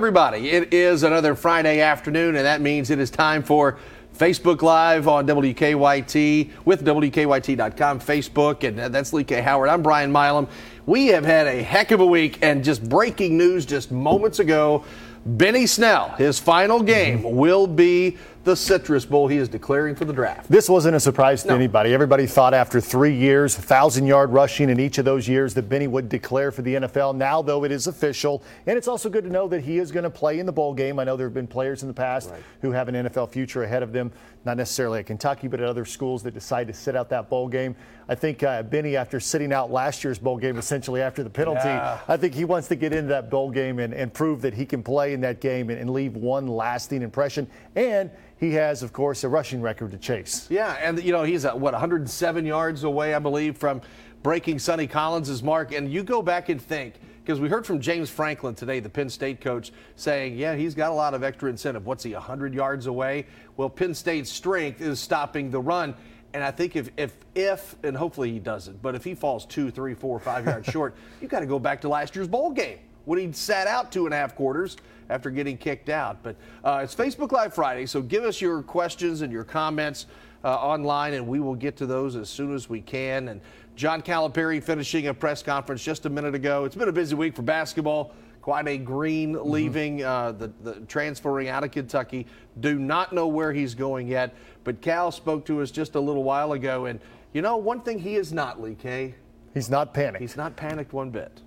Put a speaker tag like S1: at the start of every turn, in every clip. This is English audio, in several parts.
S1: everybody. It is another Friday afternoon, and that means it is time for Facebook Live on WKYT with WKYT.com, Facebook, and uh, that's Lee K. Howard. I'm Brian Milam. We have had a heck of a week, and just breaking news just moments ago. Benny Snell, his final game mm-hmm. will be the Citrus Bowl. He is declaring for the draft.
S2: This wasn't a surprise to no. anybody. Everybody thought after three years, 1,000 yard rushing in each of those years, that Benny would declare for the NFL. Now, though, it is official. And it's also good to know that he is going to play in the bowl game. I know there have been players in the past right. who have an NFL future ahead of them, not necessarily at Kentucky, but at other schools that decide to sit out that bowl game. I think uh, Benny, after sitting out last year's bowl game, essentially after the penalty, yeah. I think he wants to get into that bowl game and, and prove that he can play in that game and, and leave one lasting impression. And he has, of course, a rushing record to chase.
S1: Yeah, and you know he's at, what 107 yards away, I believe, from breaking Sonny Collins' mark. And you go back and think because we heard from James Franklin today, the Penn State coach, saying, yeah, he's got a lot of extra incentive. What's he 100 yards away? Well, Penn State's strength is stopping the run. And I think if, if, if, and hopefully he doesn't, but if he falls two, three, four, five yards short, you've got to go back to last year's bowl game when he sat out two and a half quarters after getting kicked out. But uh, it's Facebook Live Friday, so give us your questions and your comments uh, online, and we will get to those as soon as we can. And John Calipari finishing a press conference just a minute ago. It's been a busy week for basketball. Quade Green mm-hmm. leaving, mm-hmm. uh, the, the transferring out of Kentucky. Do not know where he's going yet. But Cal spoke to us just a little while ago, and you know one thing he is not, Lee K.
S2: He's not panicked.
S1: He's not panicked one bit.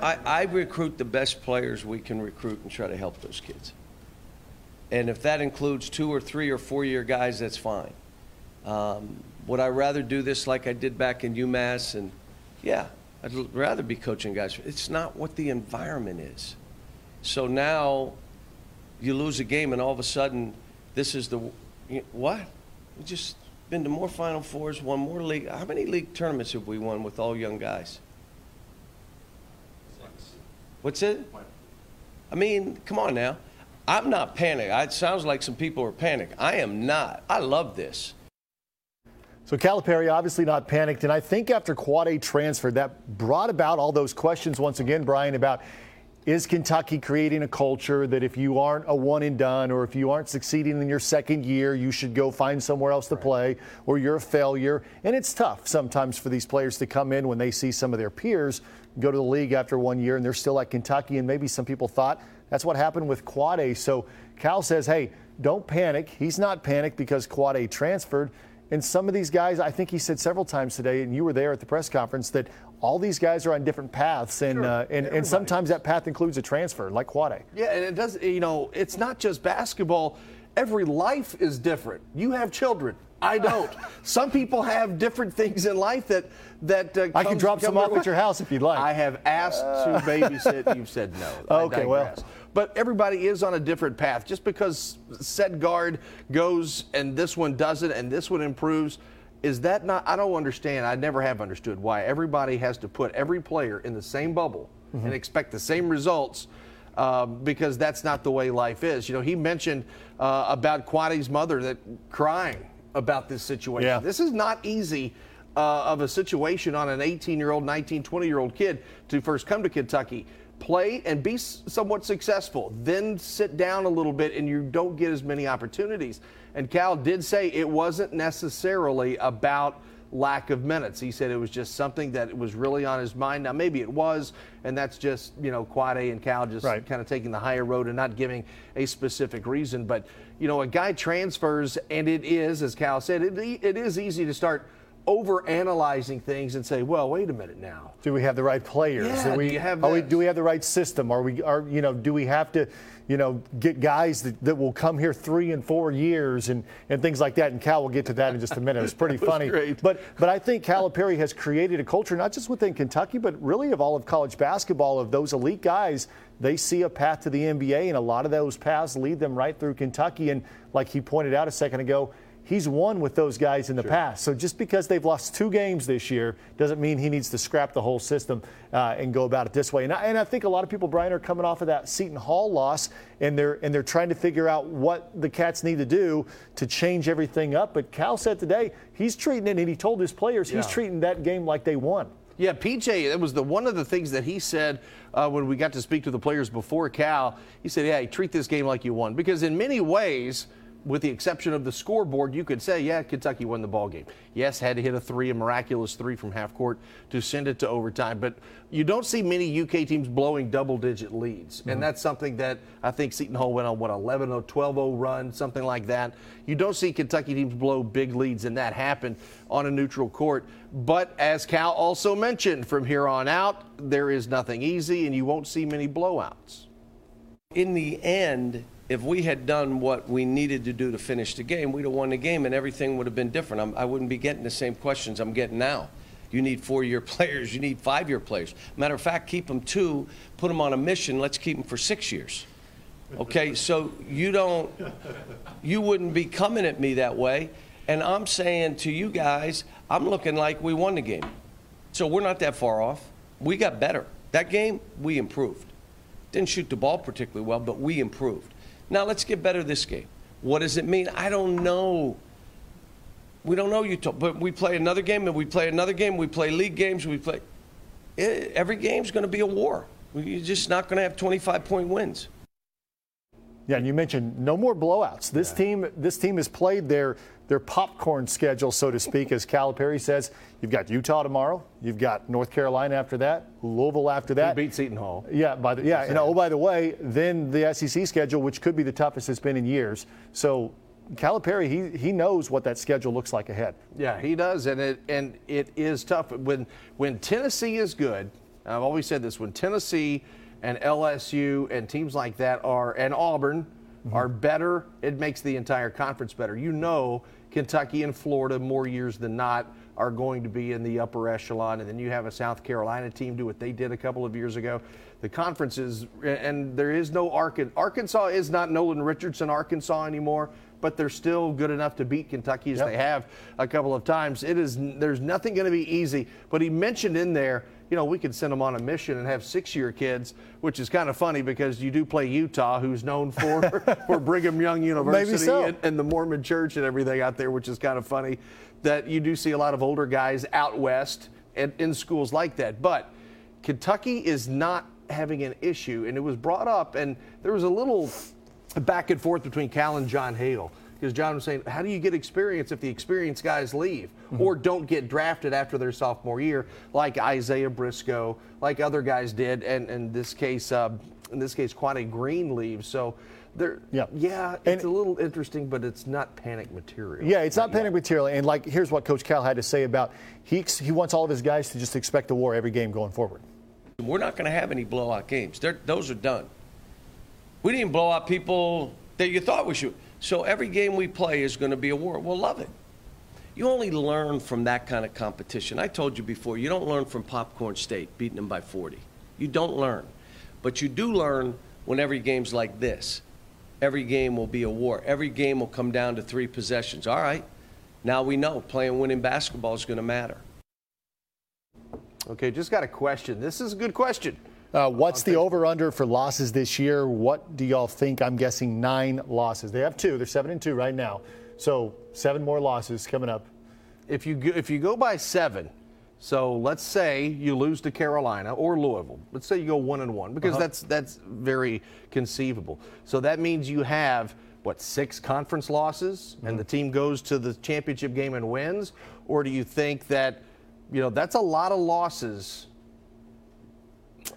S3: I, I recruit the best players we can recruit and try to help those kids. And if that includes two or three or four year guys, that's fine. Um, would I rather do this like I did back in UMass? And yeah, I'd rather be coaching guys. It's not what the environment is. So now you lose a game, and all of a sudden, this is the you know, what? We just been to more Final Fours, won more league. How many league tournaments have we won with all young guys? What's it? I mean, come on now. I'm not panicked. It sounds like some people are panicked. I am not. I love this.
S2: So Calipari obviously not panicked, and I think after Quad A transferred, that brought about all those questions once again, Brian, about is Kentucky creating a culture that if you aren't a one and done or if you aren't succeeding in your second year, you should go find somewhere else to play or you're a failure? And it's tough sometimes for these players to come in when they see some of their peers go to the league after one year and they're still at Kentucky. And maybe some people thought that's what happened with Quade. So Cal says, hey, don't panic. He's not panicked because Quade transferred. And some of these guys, I think he said several times today, and you were there at the press conference, that all these guys are on different paths, and sure. uh, and, and sometimes that path includes a transfer, like Quade.
S1: Yeah, and it does. You know, it's not just basketball. Every life is different. You have children. I don't. Some people have different things in life that that uh,
S2: I can drop some off at your house if you'd like.
S1: I have asked to babysit. You've said no.
S2: okay, well.
S1: But everybody is on a different path. Just because said guard goes and this one doesn't and this one improves, is that not? I don't understand. I never have understood why everybody has to put every player in the same bubble mm-hmm. and expect the same results. Uh, because that's not the way life is. You know, he mentioned uh, about Quade's mother that crying about this situation. Yeah. This is not easy uh, of a situation on an 18 year old, 19, 20 year old kid to first come to Kentucky, play and be somewhat successful, then sit down a little bit and you don't get as many opportunities. And Cal did say it wasn't necessarily about lack of minutes. He said it was just something that was really on his mind. Now, maybe it was, and that's just, you know, Quade and Cal just right. kind of taking the higher road and not giving a specific reason. But, you know, a guy transfers, and it is, as Cal said, it, it is easy to start over analyzing things and say, well, wait a minute now.
S2: Do we have the right players?
S1: Yeah,
S2: do we,
S1: do, have
S2: we, do we have the right system? Are we are you know, do we have to, you know, get guys that, that will come here three and four years and, and things like that? And Cal will get to that in just a minute. It's pretty funny.
S1: Great.
S2: But but I think Calipari has created a culture not just within Kentucky, but really of all of college basketball of those elite guys. They see a path to the NBA, and a lot of those paths lead them right through Kentucky. And like he pointed out a second ago, he's won with those guys in the sure. past. So just because they've lost two games this year doesn't mean he needs to scrap the whole system uh, and go about it this way. And I, and I, think a lot of people, Brian, are coming off of that Seton Hall loss, and they're and they're trying to figure out what the Cats need to do to change everything up. But Cal said today he's treating it, and he told his players yeah. he's treating that game like they won.
S1: Yeah, PJ, it was the one of the things that he said uh, when we got to speak to the players before Cal. He said, "Yeah, treat this game like you won," because in many ways with the exception of the scoreboard, you could say, yeah, Kentucky won the ball game. Yes, had to hit a three, a miraculous three from half court to send it to overtime. But you don't see many UK teams blowing double-digit leads, mm-hmm. and that's something that I think Seton Hall went on what 11 0 12 0 run, something like that. You don't see Kentucky teams blow big leads, and that happened on a neutral court. But as Cal also mentioned, from here on out, there is nothing easy, and you won't see many blowouts.
S3: In the end, if we had done what we needed to do to finish the game, we'd have won the game and everything would have been different. I'm, I would not be getting the same questions I'm getting now. You need four year players, you need five year players. Matter of fact, keep them two, put them on a mission, let's keep them for six years. Okay, so you don't, you wouldn't be coming at me that way. And I'm saying to you guys, I'm looking like we won the game. So we're not that far off. We got better. That game, we improved. Didn't shoot the ball particularly well, but we improved. Now let's get better this game. What does it mean? I don't know. We don't know Utah, but we play another game and we play another game. We play league games. We play. It, every game's going to be a war. You're just not going to have 25 point wins.
S2: Yeah, and you mentioned no more blowouts. This yeah. team, this team has played their their popcorn schedule, so to speak, as Calipari says. You've got Utah tomorrow. You've got North Carolina after that. Louisville after that.
S1: beat Seton Hall.
S2: Yeah, by the, yeah, and oh by the way, then the SEC schedule, which could be the toughest it's been in years. So Calipari, he he knows what that schedule looks like ahead.
S1: Yeah, he does, and it and it is tough when when Tennessee is good. I've always said this: when Tennessee and LSU and teams like that are and Auburn. Mm-hmm. are better, it makes the entire conference better. You know, Kentucky and Florida, more years than not, are going to be in the upper echelon. And then you have a South Carolina team do what they did a couple of years ago. The conferences, and there is no Arkansas. Arkansas is not Nolan Richardson, Arkansas anymore but they're still good enough to beat Kentucky as yep. they have a couple of times. It is there's nothing going to be easy. But he mentioned in there you know, we could send them on a mission and have six-year kids, which is kind of funny because you do play Utah, who's known for for Brigham Young University
S2: so.
S1: and, and, the Mormon Church and everything out there, which is kind of funny. That you do see a lot of older guys out west and in schools like that, but Kentucky is not having an issue, and it was brought up, and there was a little back and forth between Cal and John Hale because John was saying, how do you get experience if the experienced guys leave mm-hmm. or don't get drafted after their sophomore year, like Isaiah Briscoe, like other guys did, and in this case, uh, in this case, Quade Green leaves. So. There, yeah, yeah, it's and, a little interesting, but it's not panic material.
S2: Yeah, it's not, not panic material. And like, here's what Coach Cal had to say about he he wants all of his guys to just expect a war every game going forward.
S3: We're not going to have any blowout games. They're, those are done. We didn't blow out people that you thought we should. So every game we play is going to be a war. We'll love it. You only learn from that kind of competition. I told you before, you don't learn from Popcorn State beating them by 40. You don't learn. But you do learn when every game's like this. Every game will be a war. Every game will come down to three possessions. All right, now we know playing winning basketball is going to matter.
S1: Okay, just got a question. This is a good question.
S2: Uh, what's the over under for losses this year? What do y'all think? I'm guessing nine losses. They have two. They're seven and two right now. So seven more losses coming up.
S1: If you go, if you go by seven, so let's say you lose to Carolina or Louisville. Let's say you go one and one because uh-huh. that's that's very conceivable. So that means you have what six conference losses mm-hmm. and the team goes to the championship game and wins, or do you think that you know that's a lot of losses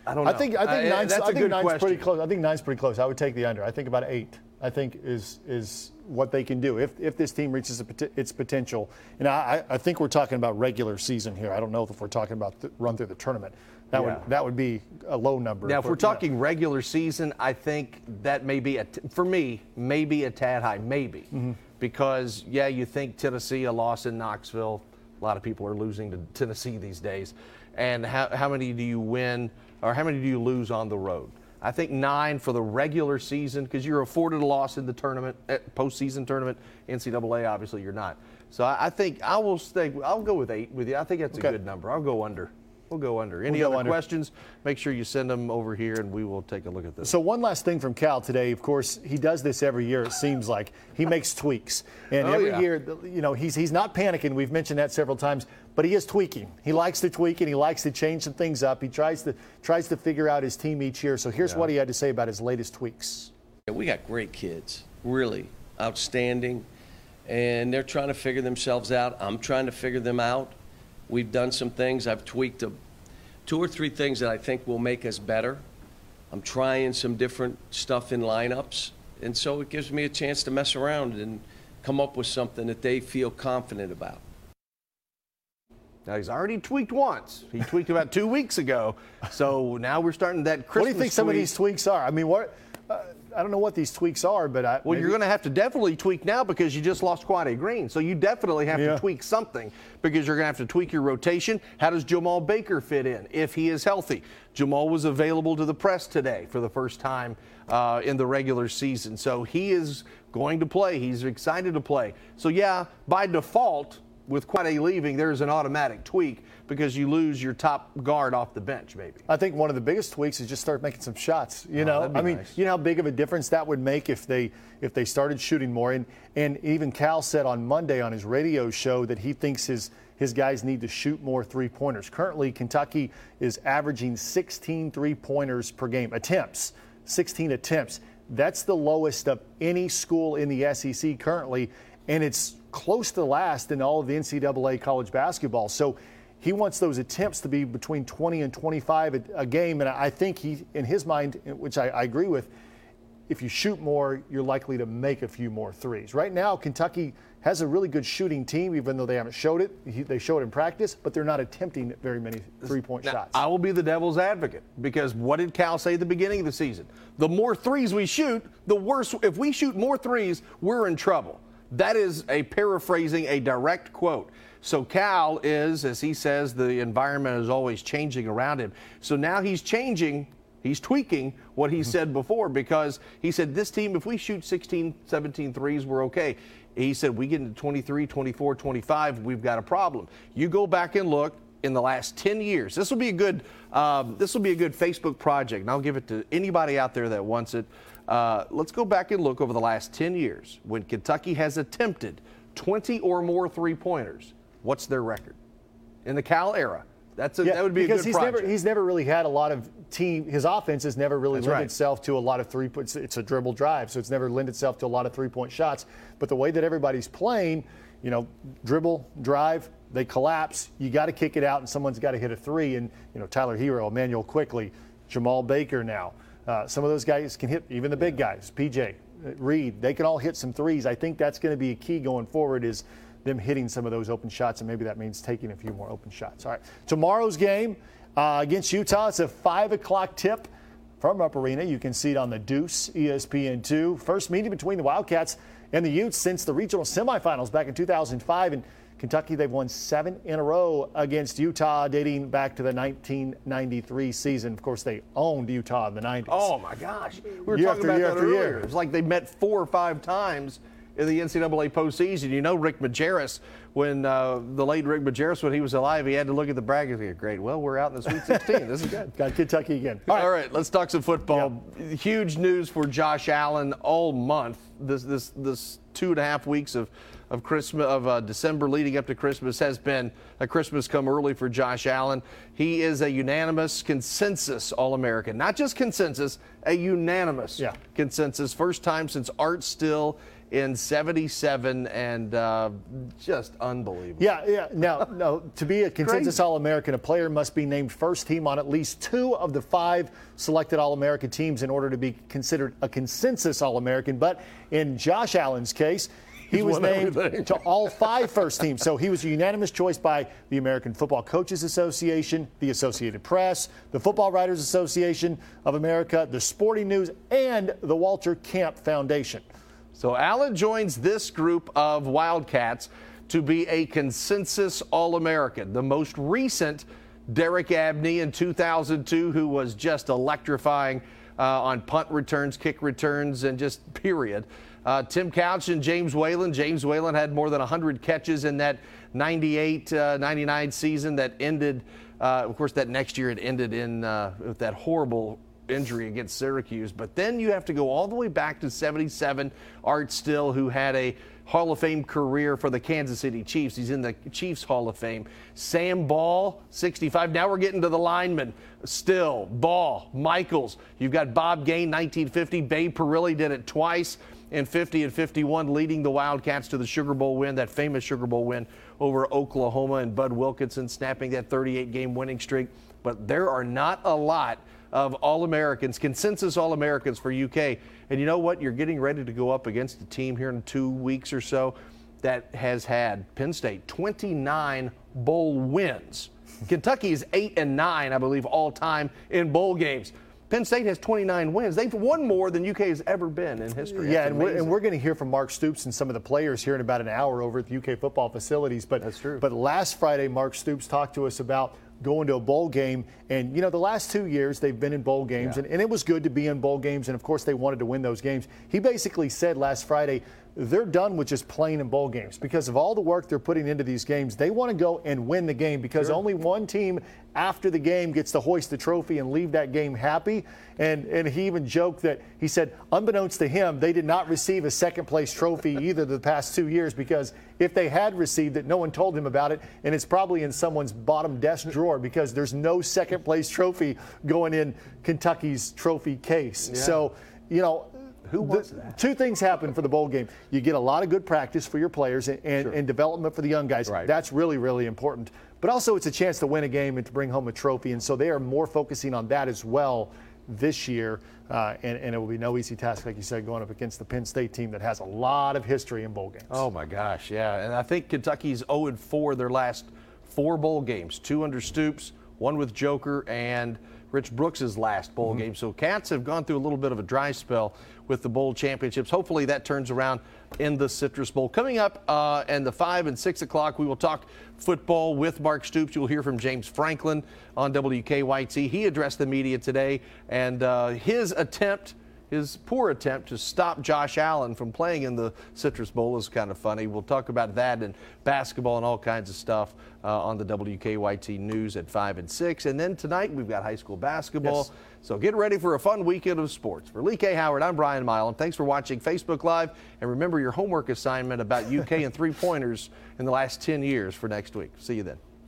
S1: I don't know.
S2: I think I think nine's, I think nine's question. pretty close. I think nine's pretty close. I would take the under. I think about eight. I think is is what they can do if if this team reaches its potential. And I, I think we're talking about regular season here. I don't know if we're talking about run through the tournament. That yeah. would that would be a low number.
S1: Now, if we're talking yeah. regular season, I think that may be a t- for me maybe a tad high, maybe mm-hmm. because yeah, you think Tennessee a loss in Knoxville. A lot of people are losing to Tennessee these days. And how, how many do you win? Or how many do you lose on the road? I think nine for the regular season because you're afforded a loss in the tournament, eh, postseason tournament. NCAA, obviously, you're not. So I, I, think I will stay. I'll go with eight with you. I think that's okay. a good number. I'll go under. We'll go under. Any
S2: We'll
S1: other
S2: under.
S1: questions? Make sure you send them over here, and we will take a look at this.
S2: So one last thing from Cal today. Of course, he does this every year. It seems like he makes tweaks, and
S1: Oh,
S2: every
S1: yeah.
S2: year, you know, he's he's not panicking. We've mentioned that several times, but he is tweaking. He likes to tweak and he likes to change some things up. He tries to tries to figure out his team each year. So here's what he had to say about his latest tweaks.
S3: Yeah, We got great kids, really outstanding, and they're trying to figure themselves out. I'm trying to figure them out. We've done some things. I've tweaked a, two or three things that I think will make us better. I'm trying some different stuff in lineups, and so it gives me a chance to mess around and come up with something that they feel confident about.
S1: Now he's already tweaked once. He tweaked about two weeks ago. So now we're starting that Christmas.
S2: what do you think some of these tweaks are? I mean, what? Uh, I don't know what these tweaks are, but I,
S1: Well,
S2: maybe-
S1: you're going to have to definitely tweak now because you just lost Quade Green. So you definitely have
S2: Yeah.
S1: to tweak something because you're going to have to tweak your rotation. How does Jemarl Baker fit in if he is healthy? Jamal was available to the press today for the first time uh, in the regular season. So he is going to play. He's excited to play. So, yeah, by default, with Quade leaving, there's an automatic tweak because you lose your top guard off the bench, maybe.
S2: I think one of the biggest tweaks is just start making some shots. You oh, know,
S1: Oh, that'd
S2: I mean,
S1: nice.
S2: you know how big of a difference that would make if they if they started shooting more. And and even Cal said on Monday on his radio show that he thinks his his guys need to shoot more three pointers. Currently, Kentucky is averaging 16 three pointers per game attempts, 16 attempts. That's the lowest of any school in the SEC currently, and it's close to last in all of the NCAA college basketball. So he wants those attempts to be between 20 and 25 a, a game. And I think he, in his mind, which I, I agree with, if you shoot more, you're likely to make a few more threes. Right now, Kentucky has a really good shooting team, even though they haven't showed it. He, they show it in practice, but they're not attempting very many three point
S1: Now,
S2: shots.
S1: I will be the devil's advocate because what did Cal say at the beginning of the season? The more threes we shoot, the worse. If we shoot more threes, we're in trouble. That is a paraphrasing, a direct quote. So Cal is, as he says, the environment is always changing around him. So now he's changing. He's tweaking what he said before because he said, This team, if we shoot 16, 17 threes, we're okay. He said, We get into 23, 24, 25, we've got a problem. You go back and look in the last 10 years. This will be a good um, this will be a good Facebook project, and I'll give it to anybody out there that wants it. Uh, let's go back and look over the last 10 years when Kentucky has attempted 20 or more three pointers. What's their record in the Cal era? That's a,
S2: Yeah,
S1: that would be a
S2: because
S1: good
S2: he's
S1: project.
S2: never he's never really had a lot of team. His offense has never really lent
S1: right.
S2: itself to a lot of three. It's, it's a dribble drive, so it's never lent itself to a lot of three point shots. But the way that everybody's playing, you know, dribble, drive, they collapse. You got to kick it out, and someone's got to hit a three. And you know, Tyler Herro, Immanuel Quickley, Jemarl Baker now. Uh, some of those guys can hit, even the big guys, PJ, uh, Reid, they can all hit some threes. I think that's going to be a key going forward is them hitting some of those open shots, and maybe that means taking a few more open shots. All right, tomorrow's game uh, against Utah, it's a 5 o'clock tip from Rupp Arena. You can see it on the Deuce, E ESPN2. First meeting between the Wildcats and the Utes since the regional semifinals back in 2005. And Kentucky, they've won seven in a row against Utah, dating back to the 1993 season. Of course, they owned Utah in the 90s.
S1: Oh my gosh, we were
S2: Year
S1: talking about
S2: year
S1: that
S2: after
S1: earlier.
S2: year.
S1: It's like they met four or five times in the NCAA postseason. You know, Rick Majerus, when uh, the late Rick Majerus, when he was alive, he had to look at the bracket and go, "Great, well, we're out in the Sweet 16. this is good."
S2: Got Kentucky again.
S1: All right. let's talk some football. Huge news for Josh Allen all month. This this this two and a half weeks of of Christmas of uh, December leading up to Christmas has been a Christmas come early for Josh Allen. He is a unanimous consensus All-American, not just consensus, a unanimous
S2: Yeah.
S1: consensus. First time since Art Still in '77, and uh, just unbelievable.
S2: Yeah, yeah. Now, no, to be a consensus All American, a player must be named first team on at least two of the five selected All American teams in order to be considered a consensus All American. But in Josh Allen's case, he
S1: He's
S2: was named
S1: everything.
S2: to all five first teams. So he was a unanimous choice by the American Football Coaches Association, the Associated Press, the Football Writers Association of America, the Sporting News, and the Walter Camp Foundation.
S1: So Allen joins this group of Wildcats to be a consensus All American. The most recent, Derek Abney in 2002, who was just electrifying uh, on punt returns, kick returns, and just period. Uh, Tim Couch and James Whalen. James Whalen had more than 100 catches in that 98 uh, 99 season that ended Uh, of course, that next year it ended in uh, with that horrible injury against Syracuse. But then you have to go all the way back to 77. Art Still, who had a Hall of Fame career for the Kansas City Chiefs. He's in the Chiefs Hall of Fame. Sam Ball, 65. Now we're getting to the linemen. Still, Ball, Michaels. You've got Bob Gain, 1950. Babe Parilli did it twice in 50 and 51, leading the Wildcats to the Sugar Bowl win, that famous Sugar Bowl win over Oklahoma, and Bud Wilkinson snapping that 38 game winning streak. But there are not a lot of All Americans, consensus All Americans for UK. And you know what? You're getting ready to go up against a team here in two weeks or so that has had Penn State 29 bowl wins. Kentucky is 8 and 9, I believe, all time in bowl games. Penn State has 29 wins. They've won more than UK has ever been in history.
S2: Yeah, and we're, and we're, going to hear from Mark Stoops and some of the players here in about an hour over at the UK football facilities. But
S1: that's true.
S2: But last Friday, Mark Stoops talked to us about going to a bowl game. And, you know, the last two years they've been in bowl games, yeah. and, and, it was good to be in bowl games. And, of course, they wanted to win those games. He basically said last Friday, they're done with just playing in bowl games because of all the work they're putting into these games. They want to go and win the game because sure. only one team after the game gets to hoist the trophy and leave that game happy. And and he even joked that he said, unbeknownst to him, they did not receive a second place trophy either the past two years because if they had received it, no one told him about it, and it's probably in someone's bottom desk drawer because there's no second place trophy going in Kentucky's trophy case. Yeah. So you know,
S1: who was that?
S2: Two things happen for the bowl game. You get a lot of good practice for your players and, and, sure. and development for the young guys.
S1: Right.
S2: That's really, really important. But also, it's a chance to win a game and to bring home a trophy. And so they are more focusing on that as well this year. Uh, and, and, it will be no easy task, like you said, going up against the Penn State team that has a lot of history in bowl games.
S1: Oh, my gosh, yeah. And I think Kentucky's 0 4 their last four bowl games two under Stoops, one with Joker, and Rich Brooks' last bowl mm-hmm. game. So Cats have gone through a little bit of a dry spell with the bowl championships. Hopefully that turns around in the Citrus Bowl. Coming up uh, and the 5 and 6 o'clock, we will talk football with Mark Stoops. You'll hear from James Franklin on WKYT. He addressed the media today and uh, his attempt – his poor attempt to stop Josh Allen from playing in the Citrus Bowl is kind of funny. We'll talk about that and basketball and all kinds of stuff uh, on the WKYT News at 5 and 6. And then tonight we've got high school basketball. Yes. So get ready for a fun weekend of sports. For Lee K. Howard, I'm Brian Milam. Thanks for watching Facebook Live. And remember your homework assignment about UK and three pointers in the last 10 years for next week. See you then.